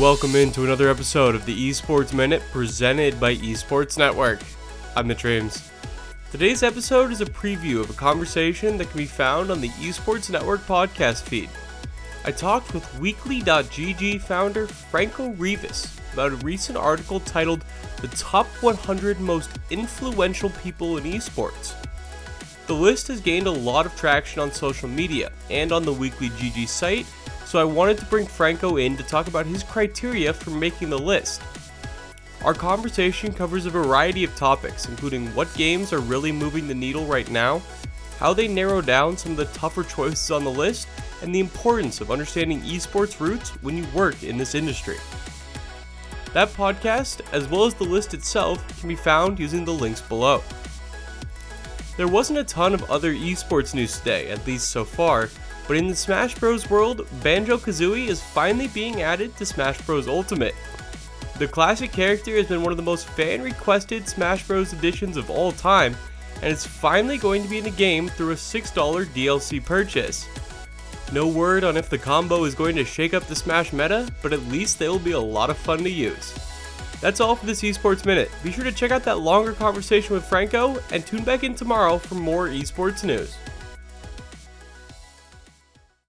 welcome into another episode of the Esports Minute presented by Esports Network. I'm the Dreams. Today's episode is a preview of a conversation that can be found on the Esports Network podcast feed. I talked with Weekly.gg founder Franco Rivas about a recent article titled The Top 100 Most Influential People in Esports. The list has gained a lot of traction on social media and on the Weekly GG site, so I wanted to bring Franco in to talk about his criteria for making the list. Our conversation covers a variety of topics, including what games are really moving the needle right now, how they narrow down some of the tougher choices on the list, and the importance of understanding esports roots when you work in this industry. That podcast, as well as the list itself, can be found using the links below. There wasn't a ton of other esports news today, at least so far, but in the Smash Bros. world, Banjo Kazooie is finally being added to Smash Bros. Ultimate. The classic character has been one of the most fan requested Smash Bros. editions of all time, and it's finally going to be in the game through a $6 DLC purchase. No word on if the combo is going to shake up the Smash meta, but at least they will be a lot of fun to use. That's all for this Esports Minute. Be sure to check out that longer conversation with Franco and tune back in tomorrow for more esports news.